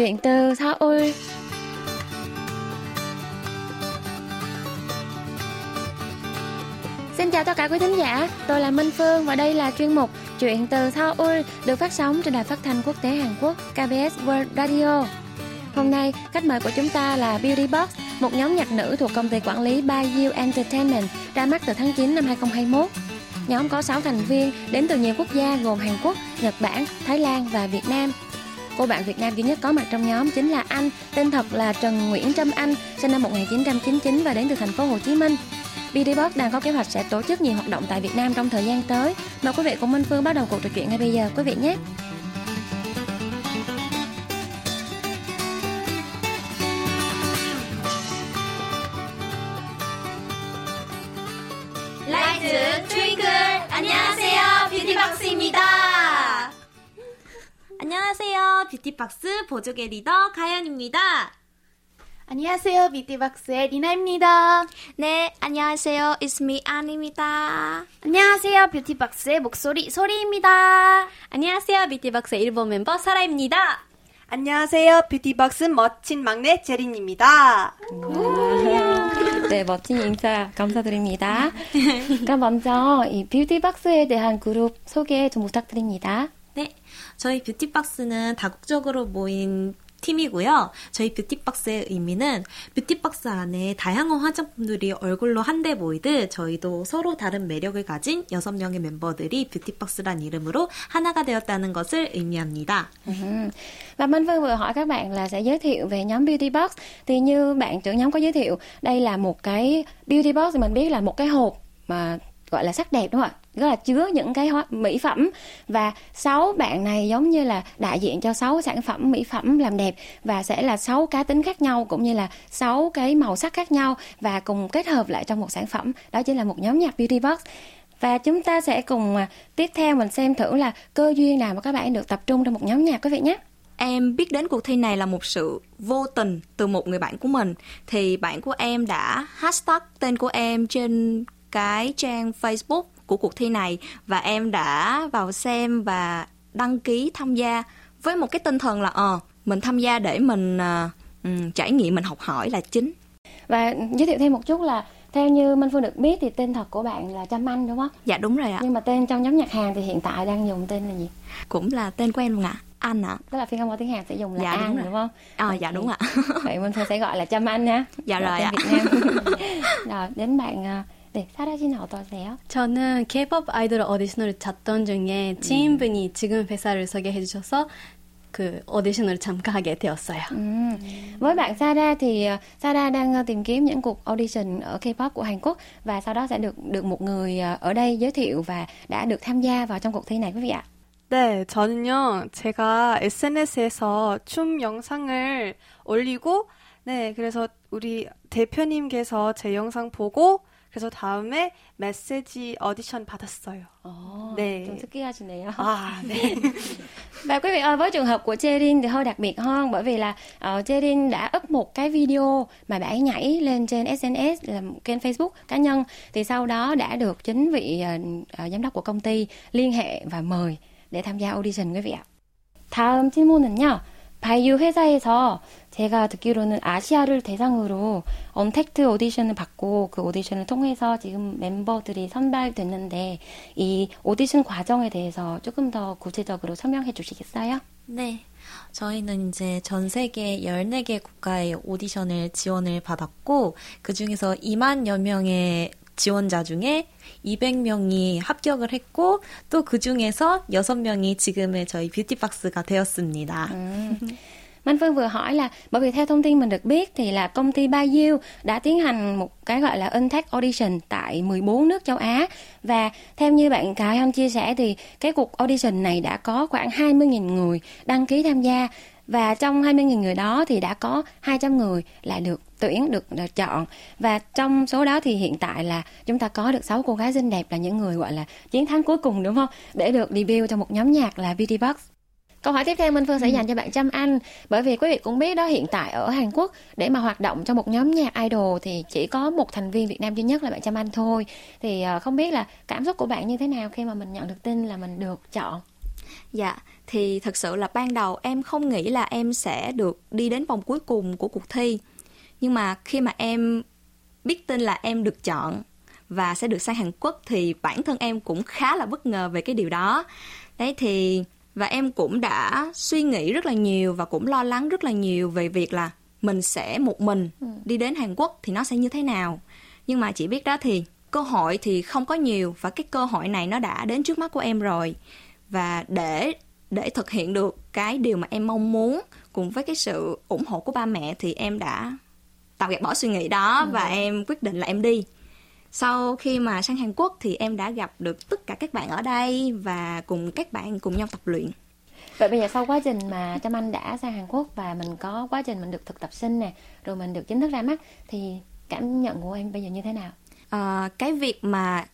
Chuyện từ Seoul. Xin chào tất cả quý thính giả, tôi là Minh Phương và đây là chuyên mục Chuyện từ Seoul được phát sóng trên đài phát thanh quốc tế Hàn Quốc KBS World Radio. Hôm nay, khách mời của chúng ta là Beauty Box, một nhóm nhạc nữ thuộc công ty quản lý Bayou Entertainment ra mắt từ tháng 9 năm 2021. Nhóm có 6 thành viên đến từ nhiều quốc gia gồm Hàn Quốc, Nhật Bản, Thái Lan và Việt Nam. Cô bạn Việt Nam duy nhất có mặt trong nhóm chính là anh, tên thật là Trần Nguyễn Trâm Anh, sinh năm 1999 và đến từ thành phố Hồ Chí Minh. BDBox đang có kế hoạch sẽ tổ chức nhiều hoạt động tại Việt Nam trong thời gian tới. Mời quý vị cùng Minh Phương bắt đầu cuộc trò chuyện ngay bây giờ quý vị nhé. 뷰티박스 보조개 리더 가연입니다 안녕하세요. 뷰티박스의 리나입니다. 네 안녕하세요 It's me 안입니다 안녕하세요. 뷰티박스의 목소리 소리입니다. 안녕하세요 뷰티박스의 일본 멤버 사라입니다 안녕하세요. 뷰티박스 멋진 막내 제린입니다. 네, 멋진 인사 감사드립니다. 그럼 먼저 이 뷰티박스에 대한 그룹 소개 좀 부탁드립니다. 네 저희 뷰티박스는 다국적으로 모인 팀이고요. 저희 뷰티박스의 의미는 뷰티박스 안에 다양한 화장품들이 얼굴로 한데 모이듯 저희도 서로 다른 매력을 가진 6명의 멤버들이 뷰티박스란 이름으로 하나가 되었다는 것을 의미합니다. Và Minh Phương vừa hỏi các bạn là sẽ giới thiệu về nhóm Beauty Box thì như bạn trưởng nhóm có giới thiệu đây là một cái Beauty Box thì mình biết là một cái hộp mà gọi là sắc đẹp, đúng không ạ? Rất là chứa những cái hóa- mỹ phẩm và sáu bạn này giống như là đại diện cho sáu sản phẩm mỹ phẩm làm đẹp và sẽ là sáu cá tính khác nhau cũng như là sáu cái màu sắc khác nhau và cùng kết hợp lại trong một sản phẩm đó chính là một nhóm nhạc Beauty Box và chúng ta sẽ cùng à, tiếp theo mình xem thử là cơ duyên nào mà các bạn được tập trung trong một nhóm nhạc quý vị nhé. Em biết đến cuộc thi này là một sự vô tình từ một người bạn của mình. Thì bạn của em đã hashtag tên của em trên cái trang Facebook của cuộc thi này và em đã vào xem và đăng ký tham gia với một cái tinh thần là ờ mình tham gia để mình ừm, trải nghiệm mình học hỏi là chính. Và giới thiệu thêm một chút là theo như Minh Phương được biết thì tên thật của bạn là Trâm Anh đúng không? Dạ đúng rồi ạ. Nhưng mà tên trong nhóm nhạc Hàn thì hiện tại đang dùng tên là gì? Cũng là tên của em luôn ạ. Anh ạ. Tức là phiên âm ở tiếng Hàn sẽ dùng là Dạ, đúng An rồi. đúng không? Ờ dạ đúng ạ. Vậy Minh Phương sẽ gọi là Trâm Anh nha. Dạ Là rồi ạ. Việt Nam. rồi đến bạn à, 네, 사라 씨는 어떠세요? 저는 K-pop 아이돌 오디션을 잤던 중에 지인분이 지금 회사를 소개해 주셔서 그 오디션을 참가하게 되었어요. Ừm. Với bạn Sara thì Sara đang tìm kiếm những cuộc audition ở K-pop của Hàn Quốc và sau đó sẽ được được một người ở đây giới thiệu và đã được tham gia vào trong cuộc thi này quý vị ạ. 네, 저는요, 제가 SNS에서 춤 영상을 올리고, 네, 그래서 우리 대표님께서 제 영상 보고, 그래서 다음에 메시지 오디션 받았어요. Ồ, 네. 좀 특이하시네요. 아, 네. Và quý vị ơi, với trường hợp của Cherin thì hơi đặc biệt hơn bởi vì là uh, Cherin đã up một cái video mà bạn ấy nhảy lên trên SNS là một kênh Facebook cá nhân thì sau đó đã được chính vị ờ, ờ, giám đốc của công ty liên hệ và mời để tham gia audition quý vị ạ. 다음 질문은요. 바이유 회사에서 제가 듣기로는 아시아를 대상으로 언택트 오디션을 받고 그 오디션을 통해서 지금 멤버들이 선발됐는데 이 오디션 과정에 대해서 조금 더 구체적으로 설명해 주시겠어요? 네. 저희는 이제 전 세계 14개 국가의 오디션을 지원을 받았고, 그 중에서 2만여 명의 지원자 중에 200명이 합격을 했고, 또 그 중에서 6명이 지금의 저희 뷰티박스가 되었습니다. Minh Phương vừa hỏi là bởi vì theo thông tin mình được biết thì là công ty Baiyu đã tiến hành một cái gọi là Intake Audition tại 14 nước châu Á và theo như bạn Cà Hyun chia sẻ thì cái cuộc audition này đã có khoảng 20.000 người đăng ký tham gia và trong 20.000 người đó thì đã có 200 người là được tuyển được, được chọn. Và trong số đó thì hiện tại là chúng ta có được 6 cô gái xinh đẹp là những người gọi là chiến thắng cuối cùng đúng không? Để được debut trong một nhóm nhạc là Beauty Box. Câu hỏi tiếp theo Minh Phương sẽ dành cho bạn Trâm Anh. Bởi vì quý vị cũng biết đó hiện tại ở Hàn Quốc Để mà hoạt động trong một nhóm nhạc idol Thì chỉ có một thành viên Việt Nam duy nhất là bạn Trâm Anh thôi. Thì ờ, không biết là cảm xúc của bạn như thế nào Khi mà mình nhận được tin là mình được chọn? Dạ, thì thật sự là ban đầu em không nghĩ là em sẽ được đi đến vòng cuối cùng của cuộc thi. Nhưng mà khi mà em biết tin là em được chọn và sẽ được sang Hàn Quốc thì bản thân em cũng khá là bất ngờ về cái điều đó. Đấy thì và em cũng đã suy nghĩ rất là nhiều và cũng lo lắng rất là nhiều về việc là mình sẽ một mình đi đến Hàn Quốc thì nó sẽ như thế nào. Nhưng mà chỉ biết đó thì cơ hội thì không có nhiều và cái cơ hội này nó đã đến trước mắt của em rồi. Và để để thực hiện được cái điều mà em mong muốn cùng với cái sự ủng hộ của ba mẹ thì em đã tạm gạt bỏ suy nghĩ đó và em quyết định là em đi. Sau khi mà sang Hàn Quốc thì em đã gặp được tất cả các bạn ở đây và cùng các bạn cùng nhau tập luyện. Vậy bây giờ sau quá trình mà Trâm Anh đã sang Hàn Quốc và mình có quá trình mình được thực tập sinh nè, rồi mình được chính thức ra mắt thì cảm nhận của em bây giờ như thế nào? Ờ, cái việc mà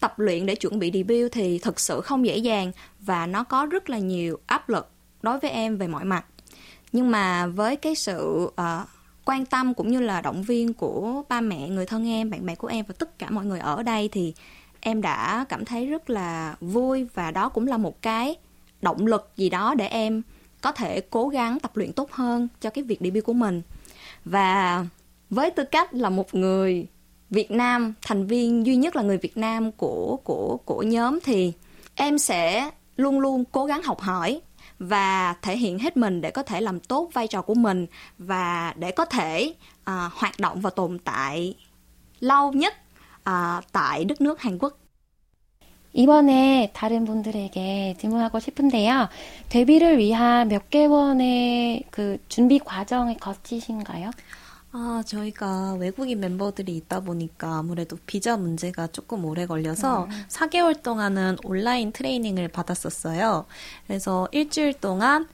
tập luyện để chuẩn bị debut thì thực sự không dễ dàng và nó có rất là nhiều áp lực đối với em về mọi mặt. Nhưng mà với cái sự ờ, quan tâm cũng như là động viên của ba mẹ, người thân em, bạn bè của em và tất cả mọi người ở đây thì em đã cảm thấy rất là vui và đó cũng là một cái động lực gì đó để em có thể cố gắng tập luyện tốt hơn cho cái việc debut của mình. Và với tư cách là một người Việt Nam, thành viên duy nhất là người Việt Nam của của của nhóm thì em sẽ luôn luôn cố gắng học hỏi và thể hiện hết mình để có thể làm tốt vai trò của mình và để có thể à, hoạt động và tồn tại lâu nhất à, tại đất nước Hàn Quốc. 이번에 다른 분들에게 질문하고 싶은데요. 데뷔를 위한 몇 개월의 그 준비 과정을 거치신가요? 아, 저희가 외국인 멤버들이 있다 보니까 아무래도 비자 문제가 조금 오래 걸려서 4개월 동안은 온라인 트레이닝을 받았었어요. 그래서 일주일 동안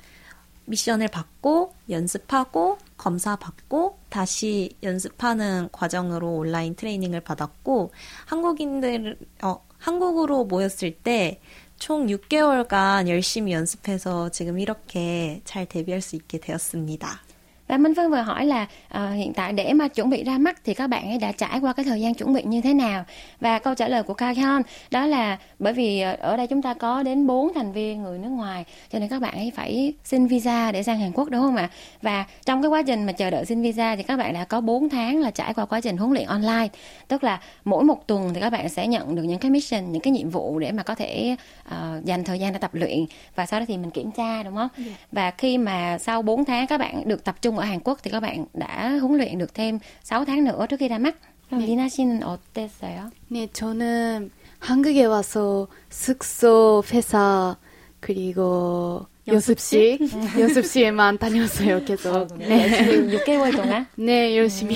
미션을 받고 연습하고 검사 받고 다시 연습하는 과정으로 온라인 트레이닝을 받았고 한국인들 어 한국으로 mo였을 때 총 6개월간 열심히 연습해서 지금 이렇게 잘 데뷔할 수 있게 되었습니다. Và Minh Phương vừa hỏi là ờ, hiện tại để mà chuẩn bị ra mắt thì các bạn ấy đã trải qua cái thời gian chuẩn bị như thế nào? Và câu trả lời của Kahyun đó là bởi vì ờ, ở đây chúng ta có đến 4 thành viên người nước ngoài cho nên các bạn ấy phải xin visa để sang Hàn Quốc đúng không ạ? Và trong cái quá trình mà chờ đợi xin visa thì các bạn đã có 4 tháng là trải qua quá trình huấn luyện online. Tức là mỗi một tuần thì các bạn sẽ nhận được những cái mission, những cái nhiệm vụ để mà có thể ờ, dành thời gian để tập luyện và sau đó thì mình kiểm tra đúng không? Và khi mà sau 4 tháng các bạn được tập trung ở Hàn Quốc thì các bạn đã huấn luyện được thêm 6 tháng nữa trước khi ra mắt. 그럼 리나 씨는 어땠어요? 네, 저는 한국에 와서 숙소, 회사, 그리고 연습실, 연습실만 다녔어요, 계속. 네. 6개월 동안. 네, 열심히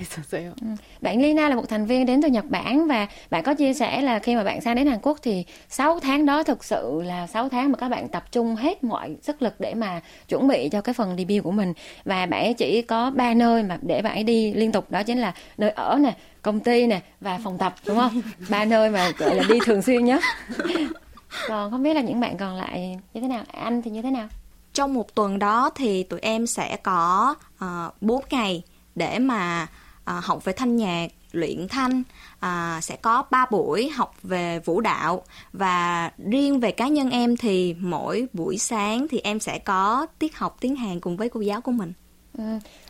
했었어요. Bạn Lina là một thành viên đến từ Nhật Bản và bạn có chia sẻ là khi mà bạn sang đến Hàn Quốc thì 6 tháng đó thực sự là 6 tháng mà các bạn tập trung hết mọi sức lực để mà chuẩn bị cho cái phần debut của mình và bạn ấy chỉ có 3 nơi mà để bạn ấy đi liên tục đó chính là nơi ở nè, công ty nè và phòng tập đúng không? Ba nơi mà gọi là đi thường xuyên nhất. Còn không biết là những bạn còn lại như thế nào? Anh thì như thế nào? Trong một tuần đó thì tụi em sẽ có uh, 4 ngày để mà à, học về thanh nhạc, luyện thanh, à, sẽ có 3 buổi học về vũ đạo và riêng về cá nhân em thì mỗi buổi sáng thì em sẽ có tiết học tiếng Hàn cùng với cô giáo của mình. Ừ.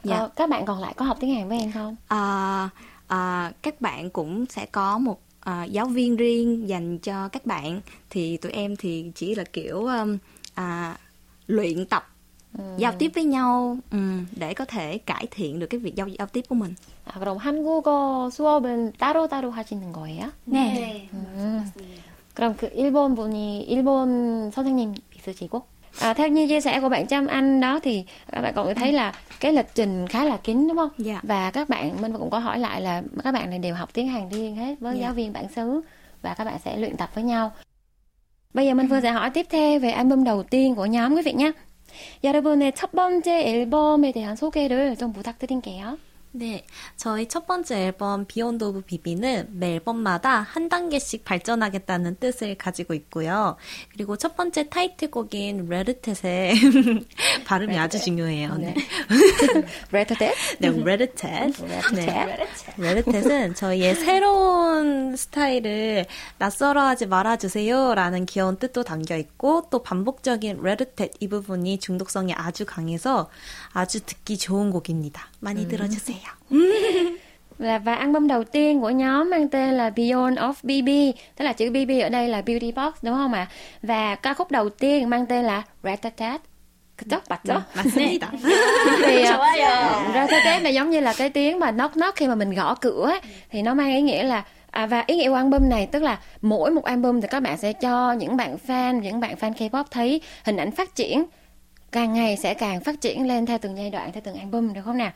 Dạ. Ờ, các bạn còn lại có học tiếng Hàn với em không? À, à, các bạn cũng sẽ có một à, giáo viên riêng dành cho các bạn thì tụi em thì chỉ là kiểu um, à, luyện tập giao tiếp với nhau ừm, để có thể cải thiện được cái việc giao giao tiếp của mình. 아, 그럼 한국어 수업은 따로따로 하시는 거예요? 네. 음. 그럼 그 일본 분이 일본 선생님 있으시고 à, theo như chia sẻ của bạn Trâm Anh đó thì các bạn còn thấy là cái lịch trình khá là kín đúng không? Dạ. Và các bạn mình cũng có hỏi lại là các bạn này đều học tiếng Hàn riêng hết với Dạ. giáo viên bản xứ và các bạn sẽ luyện tập với nhau. Bây giờ mình vừa sẽ hỏi tiếp theo về album đầu tiên của nhóm quý vị nhé. 여러분의 첫 번째 앨범에 대한 소개를 좀 부탁드릴게요. 네, 저희 첫 번째 앨범 비욘드 오브 비비는 매 앨범마다 한 단계씩 발전하겠다는 뜻을 가지고 있고요. 그리고 첫 번째 타이틀곡인 레드텟의 발음이 아주 중요해요. 네. 레터데 네, 레드텟. 네. 레드텟은 저희의 새로운 스타일을 낯설어 하지 말아주세요 라는 귀여운 뜻도 담겨 있고 또 반복적인 레드텟 이 부분이 중독성이 아주 강해서 아주 듣기 좋은 곡입니다. 많이 들어주세요. đại là và album đầu tiên của nhóm mang tên là Beyond of BB tức là chữ BB ở đây là Beauty Box đúng không ạ? À? và ca khúc đầu tiên mang tên là Ratatat Tóc bạch đó thì à, Ratatat là giống như là cái tiếng mà knock knock khi mà mình gõ cửa ấy, thì nó mang ý nghĩa là À, và ý nghĩa của album này tức là mỗi một album thì các bạn sẽ cho những bạn fan những bạn fan K-pop thấy hình ảnh phát triển càng ngày sẽ càng phát triển lên theo từng giai đoạn theo từng album được không nào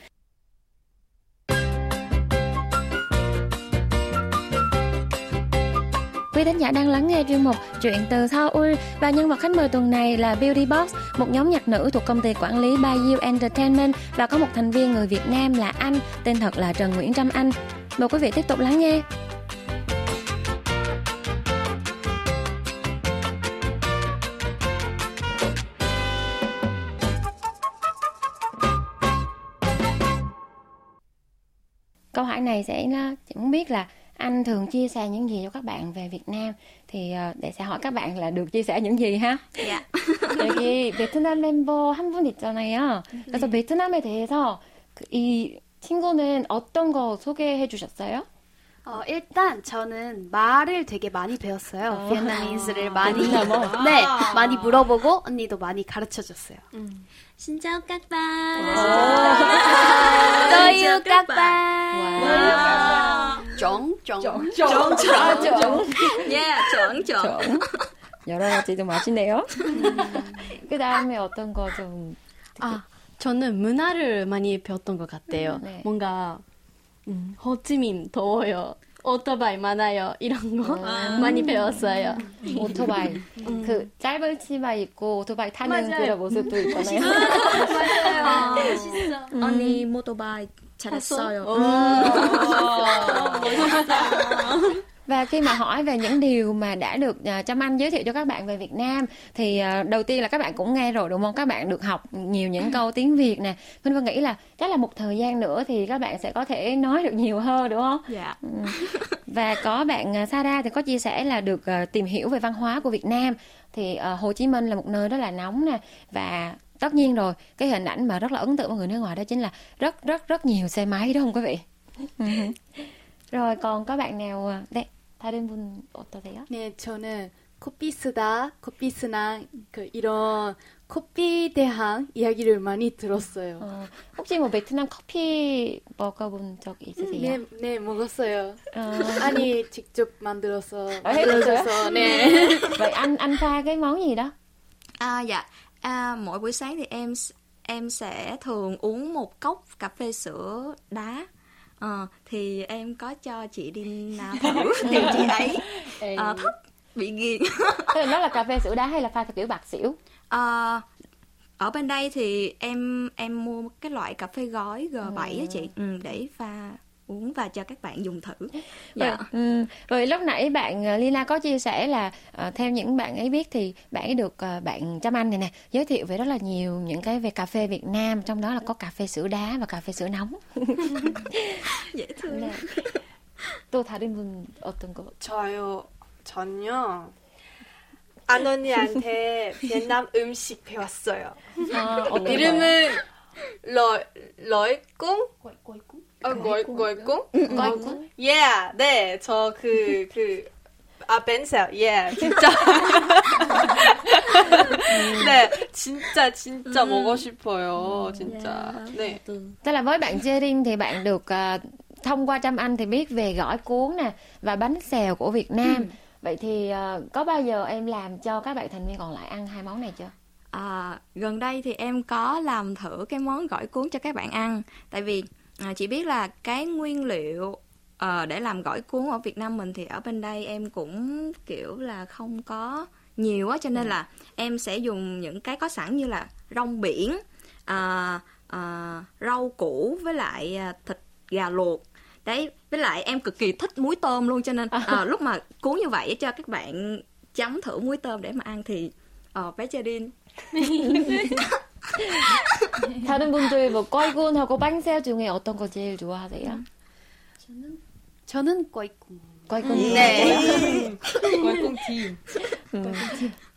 Quý thính giả đang lắng nghe chuyên mục Chuyện từ Seoul và nhân vật khách mời tuần này là Beauty Box, một nhóm nhạc nữ thuộc công ty quản lý Bayou Entertainment và có một thành viên người Việt Nam là Anh, tên thật là Trần Nguyễn Trâm Anh. Mời quý vị tiếp tục lắng nghe. Câu hỏi này sẽ nó muốn biết là anh thường chia sẻ những gì cho các bạn về Việt Nam thì uh, để sẽ hỏi các bạn là được chia sẻ những gì ha? Dạ. 여기 베트남 멤버 한 분 있잖아요. 그래서 베트남에 대해서 그, 이 친구는 어떤 거 소개해 주셨어요? 어, 일단 저는 말을 되게 많이 배웠어요. 어. 비엔나미스를 많이? 네 많이 물어보고 언니도 많이 가르쳐 줬어요. Chào các bạn. 너유 깍 Yeah, chuẩn chuẩn. 여러 가지 좀 아시네요. 그 다음에 어떤 거 좀 아, 저는 문화를 많이 배웠던 것 같아요. 네. 뭔가 음, 호치민 더워요. 오토바이 많아요. 이런 거 많이 배웠어요. 오토바이 그 짧은 치마 입고 오토바이 타는 그런 모습도 있잖아요. 언니 모토바이 잘했어요. Và khi mà hỏi về những điều mà đã được uh, Trâm Anh giới thiệu cho các bạn về Việt Nam thì uh, đầu tiên là các bạn cũng nghe rồi đúng không? Các bạn được học nhiều những câu tiếng Việt nè. Minh Vân nghĩ là chắc là một thời gian nữa thì các bạn sẽ có thể nói được nhiều hơn đúng không? Dạ. Ừ. Và có bạn uh, Sara thì có chia sẻ là được uh, tìm hiểu về văn hóa của Việt Nam thì uh, Hồ Chí Minh là một nơi rất là nóng nè và tất nhiên rồi cái hình ảnh mà rất là ấn tượng với người nước ngoài đó chính là rất rất rất nhiều xe máy đúng không quý vị? Ừ. rồi còn có bạn nào uh, đây 다른 분 어떠세요? 네, 저는 커피 쓰다, 커피 쓰나 그 이런 커피 대한 이야기를 많이 들었어요. 어, 혹시 뭐 베트남 커피 먹어본 적 있으세요? 네, 네 먹었어요. Ờ, 아니 직접 만들어서 아, 해줬어요? 만들어서 네. vậy anh anh pha cái món gì đó? À, dạ. À, mỗi buổi sáng thì em em sẽ thường uống một cốc cà phê sữa đá. Ờ, thì em có cho chị Dina thử thì chị ấy ờ, thích bị ghiền. Tức là nó là cà phê sữa đá hay là pha theo kiểu bạc xỉu? Ờ, ở bên đây thì em em mua cái loại cà phê gói G7 á chị ừ, để pha uống và cho các bạn dùng thử. Dạ. Rồi, ừ, rồi lúc nãy bạn ờ, Lina có chia sẻ là ờ, theo những bạn ấy biết thì bạn ấy được ờ, bạn Trâm Anh này nè giới thiệu về rất là nhiều những cái về cà phê Việt Nam trong đó là có cà phê sữa đá và cà phê sữa nóng. Dễ thương. 네. 또 다른 분 어떤 거? 저요, 전요. 안 언니한테 베트남 음식 배웠어요. 어, 어떤 거요? 이름은 러 러이꿍? 어, 꼴꼴꿍? 꼴꿍? Yeah, 네, 저 그 그 아, 벤셀, yeah, 진짜. 네, 진짜, 진짜 먹고 싶어요, 진짜. 네. Tức là với bạn Jerin thì bạn được ờ, thông qua Trâm Anh thì biết về gỏi cuốn nè và bánh xèo của Việt Nam. Vậy thì ờ, có bao giờ em làm cho các bạn thành viên còn lại ăn hai món này chưa? À, gần đây thì em có làm thử cái món gỏi cuốn cho các bạn ăn tại vì à, chị biết là cái nguyên liệu ờ, để làm gỏi cuốn ở Việt Nam mình thì ở bên đây em cũng kiểu là không có nhiều á cho nên là em sẽ dùng những cái có sẵn như là rong biển à, à, rau củ với lại thịt gà luộc. Đấy với lại em cực kỳ thích muối tôm luôn cho nên à, lúc mà cuốn như vậy cho các bạn chấm thử muối tôm để mà ăn thì ờ bé Cherin 다른 분들 뭐 껄군하고 빵새우 중에 어떤 거 제일 좋아하세요? 저는 꽈이꿍. 껄군. 네. 꼴꽁 팀.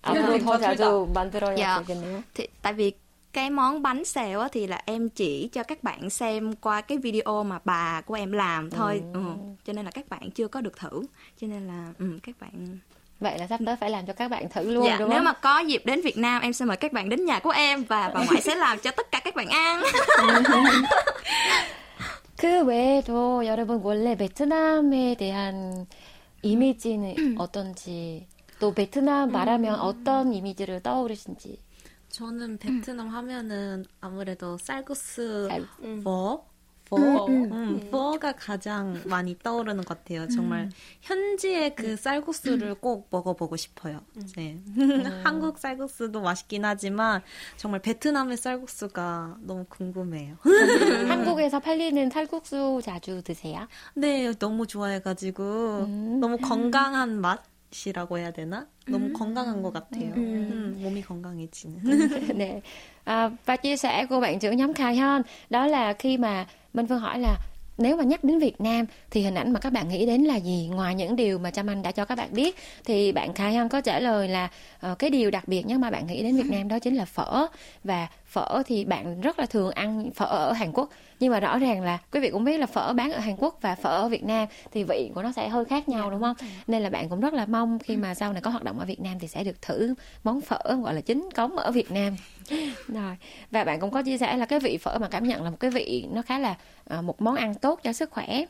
앞으로 더 자주 만들어야 Dạ. 되겠네요. thì tại vì cái món bánh xèo á, thì là em chỉ cho các bạn xem qua cái video mà bà của em làm thôi ừ. cho nên là các bạn chưa có được thử cho nên là ừ, các bạn Vậy là sắp tới phải làm cho các bạn thử luôn dạ, đúng nếu không? mà có dịp đến Việt Nam em sẽ mời các bạn đến nhà của em và bà ngoại sẽ làm cho tất cả các bạn ăn 그 외에도 여러분 원래 베트남에 대한 이미지는 어떤지 또 베트남 말하면 어떤 이미지를 떠오르신지 저는 베트남 하면은 아무래도 쌀국수 쌀- 버, 버, 음, 버가 가장 많이 떠오르는 것 같아요. 정말 현지의 그 쌀국수를 꼭 먹어보고 싶어요. 네. 한국 쌀국수도 맛있긴 하지만 정말 베트남의 쌀국수가 너무 궁금해요. 한국에서 팔리는 살국수 자주 드세요? 네, 너무 좋아해가지고 너무 건강한 맛 이라고 해야 되나? 너무 건강한 것 같아요. 음, 몸이 건강해지는. Nè. À, và chia sẻ của bạn trưởng nhóm Khai Hon đó là khi mà Minh Phương hỏi là nếu mà nhắc đến Việt Nam thì hình ảnh mà các bạn nghĩ đến là gì? Ngoài những điều mà Trâm Anh đã cho các bạn biết thì bạn Khai Hân có trả lời là uh, cái điều đặc biệt nhất mà bạn nghĩ đến Việt Nam đó chính là phở. Và phở thì bạn rất là thường ăn phở ở Hàn Quốc. Nhưng mà rõ ràng là quý vị cũng biết là phở bán ở Hàn Quốc và phở ở Việt Nam thì vị của nó sẽ hơi khác nhau đúng không? nên là bạn cũng rất là mong khi mà sau này có hoạt động ở Việt Nam thì sẽ được thử món phở gọi là chính cống ở Việt Nam. Rồi và bạn cũng có chia sẻ là cái vị phở mà cảm nhận là một cái vị nó khá là ờ, một món ăn tốt cho sức khỏe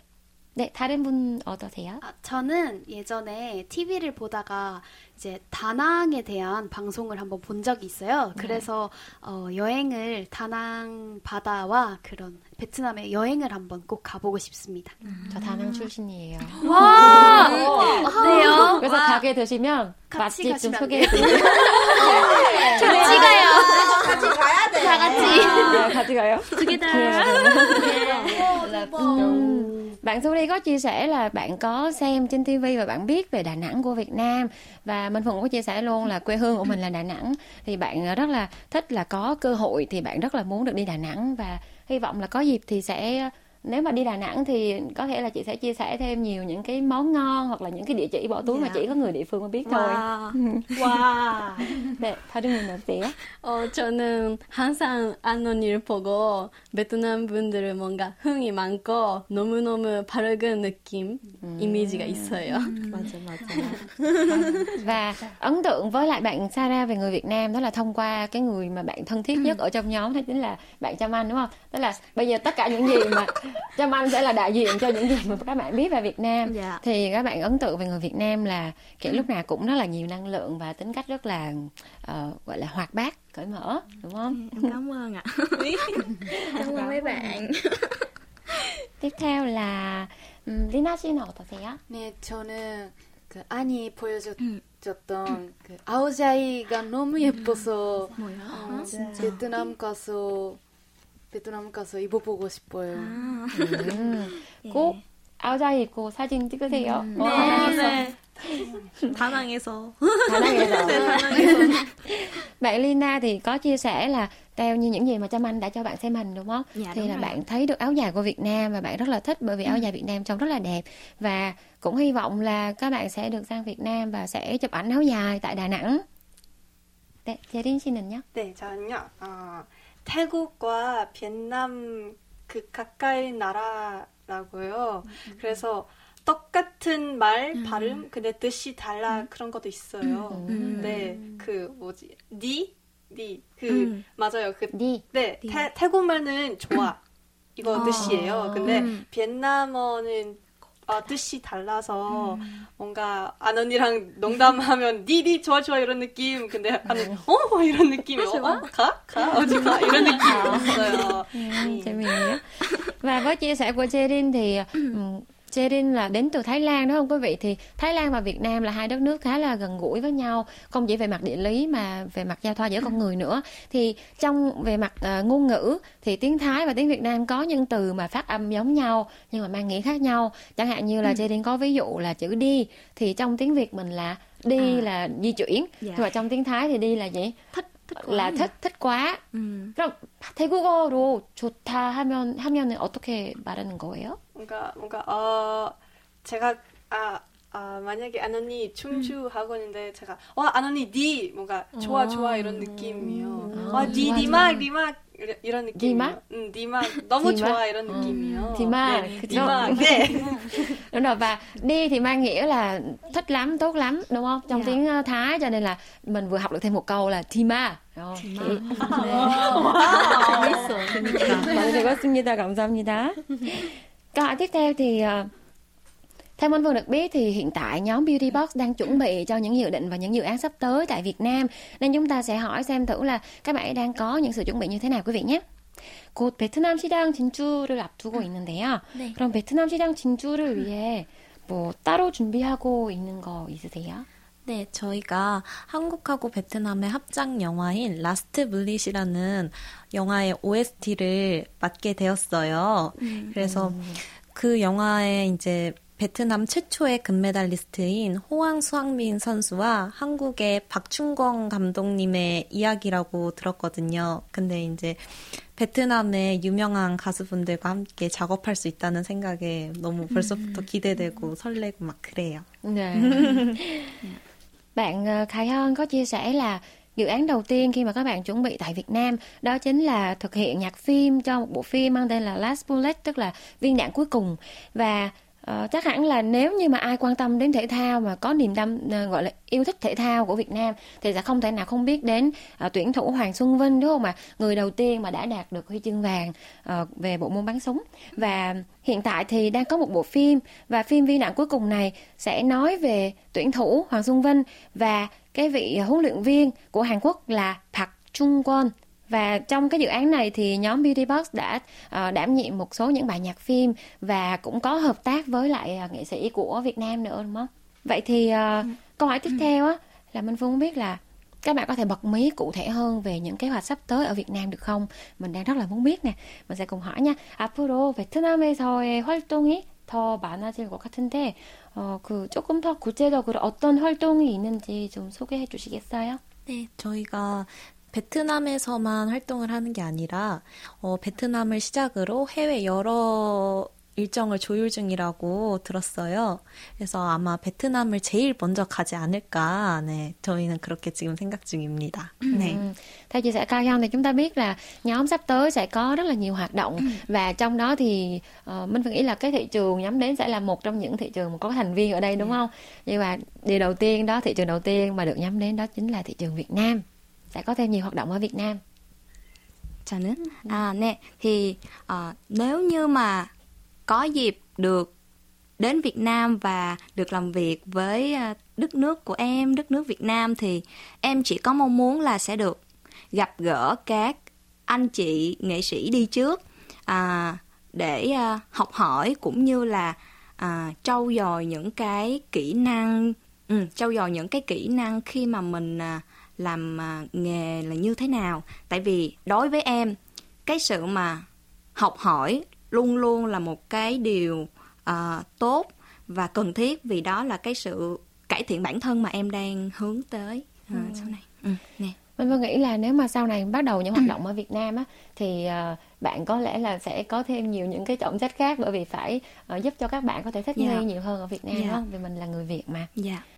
네, 다른 분 어떠세요? 아, 저는 예전에 TV를 보다가 이제 다낭에 대한 방송을 한번 본 적이 있어요. 그래서 어, 여행을 다낭 바다와 그런 베트남에 여행을 한번 꼭 가보고 싶습니다. 저 다낭 출신이에요. 와! 네요. 그래서 가게 되시면 같이 맛집 좀 가시면 안 소개해 드릴게요. 같이 가요. 다 같이. 아, 같이 가요? Ừm, Bạn Suri có chia sẻ là bạn có xem trên TV và bạn biết về Đà Nẵng của Việt Nam. Và Minh Phụng có chia sẻ luôn là quê hương của mình là Đà Nẵng. Thì bạn ờ, rất là thích là có cơ hội thì bạn rất là muốn được đi Đà Nẵng. Và hy vọng là có dịp thì sẽ nếu mà đi Đà Nẵng thì có thể là chị sẽ chia sẻ thêm nhiều những cái món ngon hoặc là những cái địa chỉ bỏ túi mà Dạ. chỉ có người địa phương mới biết thôi. 와. 네, 다른 분 어때요? 어, 저는 항상 안언니를 보고 베트남 분들은 뭔가 흥이 많고 너무너무 밝은 느낌, 이미지가 있어요. 맞아, 맞아. và ấn tượng với lại bạn Sarah về người Việt Nam đó là thông qua cái người mà bạn thân thiết nhất ở trong nhóm đó chính là bạn Trâm Anh đúng không? Tức là bây giờ tất cả những gì mà Trâm Anh sẽ là đại diện cho những gì mà các bạn biết về Việt Nam Dạ. thì các bạn ấn tượng về người Việt Nam là kiểu lúc nào cũng rất là nhiều năng lượng và tính cách rất là ờ, gọi là hoạt bát cởi mở đúng không? em cảm ơn ạ cảm ơn mấy bạn tiếp theo là um, Lina 씨는 어떠세요? 네, 저는 그 아니 보여줬던 그 아오자이가 너무 예뻐서 어, 베트남 가서 베트남 가서 입어보고 싶어요. 음, 꼭 아우자이 입고 사진 찍으세요. 네, 네. 다낭에서. 다낭에서. bạn Lina thì có chia sẻ là theo như những gì mà Trâm Anh đã cho bạn xem hình đúng không? Dạ, thì đúng là rồi. bạn thấy được áo dài của Việt Nam và bạn rất là thích bởi vì áo dài Việt Nam trông rất là đẹp và cũng hy vọng là các bạn sẽ được sang Việt Nam và sẽ chụp ảnh áo dài tại Đà Nẵng. 네, 제린 씨는요? 네, 저는요, 어, 태국과 베트남 그 가까이 나라라고요. 그래서 똑같은 말, 발음, 근데 뜻이 달라 그런 것도 있어요. 네, 그 뭐지, 니, 니, 그 음. 맞아요. 그 니. 네, 태, 태국말은 좋아. 이거 뜻이에요. 근데 베트남어는 아, 뜻이 달라서 뭔가 안 언니랑 농담하면 니니 좋아 좋아 이런 느낌. 근데 약간 어 이런 느낌. 어, 어, 가? 가? 어디 가? 이런 느낌이 있어요. Ừ, 재미있네요. Và với chia sẻ của Jerin thì ừm, Jerin là đến từ Thái Lan đúng không quý vị? Thì Thái Lan và Việt Nam là hai đất nước khá là gần gũi với nhau, không chỉ về mặt địa lý mà về mặt giao thoa giữa con người nữa. Thì trong về mặt uh, ngôn ngữ thì tiếng Thái và tiếng Việt Nam có những từ mà phát âm giống nhau nhưng mà mang nghĩa khác nhau. Chẳng hạn như là Jerin có ví dụ là chữ đi thì trong tiếng Việt mình là đi à. là di chuyển, dạ. nhưng mà trong tiếng Thái thì đi là gì? thích thích quá là thích thích quá. 음. 그럼 태국어로 좋다 하면 하면은 어떻게 말하는 거예요? 뭔가 뭔가 어 제가 아, 아 만약에 안 언니 춤추 음. 하고 있는데 제가 와 안 언니 니 뭔가 좋아 좋아 이런 느낌이요. 와니 니막 니막 이런 느낌. 니막? 응, 니막 너무 디마? 좋아 이런 느낌이요. 디막, 네, 디막, 네. đúng rồi và đi thì mang nghĩa là thích lắm, tốt lắm, đúng không? Trong yeah. tiếng Thái cho nên là mình vừa học được thêm một câu là Tima. Tima. Mọi người 고맙습니다. 감사합니다. Câu hỏi tiếp theo thì uh, theo Minh Phương được biết thì hiện tại nhóm Beauty Box đang chuẩn bị cho những dự định và những dự án sắp tới tại Việt Nam. Nên chúng ta sẽ hỏi xem thử là các bạn ấy đang có những sự chuẩn bị như thế nào quý vị nhé. 곧 베트남 시장 진출을 앞두고 있는데요. 네. 그럼 베트남 시장 진출을 위해 뭐 따로 준비하고 있는 거 있으세요? 네, 저희가 한국하고 베트남의 합작 영화인 라스트 블릿이라는 영화의 OST를 맡게 되었어요. 음, 그래서 음. 그 영화에 이제 베트남 최초의 금메달리스트인 호황 수학민 선수와 한국의 박충권 감독님의 이야기라고 들었거든요. 근데 이제 베트남의 유명한 가수분들과 함께 작업할 수 있다는 생각에 너무 벌써부터 기대되고 설레고 막 그래요. 네. Bạn ờ, Khải hơn có chia sẻ là dự án đầu tiên khi mà các bạn chuẩn bị tại Việt Nam, đó chính là thực hiện nhạc phim cho một bộ phim mang tên là Last Bullet, tức là viên đạn cuối cùng. Và à, chắc hẳn là nếu như mà ai quan tâm đến thể thao mà có niềm đam ờ, gọi là yêu thích thể thao của Việt Nam thì sẽ không thể nào không biết đến à, tuyển thủ Hoàng Xuân Vinh đúng không ạ? Người đầu tiên mà đã đạt được huy chương vàng à, về bộ môn bắn súng và hiện tại thì đang có một bộ phim và phim vi nạn cuối cùng này sẽ nói về tuyển thủ Hoàng Xuân Vinh và cái vị huấn luyện viên của Hàn Quốc là Park Chung Won và trong cái dự án này thì nhóm Beauty Box đã uh, đảm nhiệm một số những bài nhạc phim và cũng có hợp tác với lại uh, nghệ sĩ của Việt Nam nữa đúng không? Vậy thì uh, câu hỏi tiếp theo á là Minh Phương biết là các bạn có thể bật mí cụ thể hơn về những kế hoạch sắp tới ở Việt Nam được không? Mình đang rất là muốn biết nè. Mình sẽ cùng hỏi nha. 앞으로 베트남에서의 활동이 더 많아질 것 같은데 어, 그 조금 더 구체적으로 어떤 활동이 있는지 좀 소개해 주시겠어요? 네, 저희가 베트남에서만 활동을 하는 게 아니라 어, 베트남을 시작으로 해외 여러 일정을 조율 중이라고 들었어요. 그래서 아마 베트남을 제일 먼저 가지 않을까. 네, 저희는 그렇게 지금 생각 중입니다. 네. Ừ. Theo chia sẻ Cao Hyun thì chúng ta biết là nhóm sắp tới sẽ có rất là nhiều hoạt động và trong đó thì uh, Minh Phương nghĩ là cái thị trường nhắm đến sẽ là một trong những thị trường có thành viên ở đây đúng không? Nhưng mà điều đầu tiên đó thị trường đầu tiên mà được nhắm đến đó chính là thị trường Việt Nam. sẽ có thêm nhiều hoạt động ở Việt Nam. 저는 à nè thì uh, nếu như mà có dịp được đến Việt Nam và được làm việc với ờ, đất nước của em, đất nước Việt Nam thì em chỉ có mong muốn là sẽ được gặp gỡ các anh chị nghệ sĩ đi trước à, để à, học hỏi cũng như là à, trau dồi những cái kỹ năng ừ, trau dồi những cái kỹ năng khi mà mình à, làm à, nghề là như thế nào tại vì đối với em cái sự mà học hỏi luôn luôn là một cái điều uh, tốt và cần thiết vì đó là cái sự cải thiện bản thân mà em đang hướng tới uh, ừ. sau này ừ, nè Mình Vân nghĩ là nếu mà sau này bắt đầu những hoạt động ở Việt Nam á thì uh, bạn có lẽ là sẽ có thêm nhiều những cái trọng trách khác bởi vì phải uh, giúp cho các bạn có thể thích nghi yeah. nhiều hơn ở Việt Nam yeah. đó vì mình là người Việt mà. Dạ. Yeah.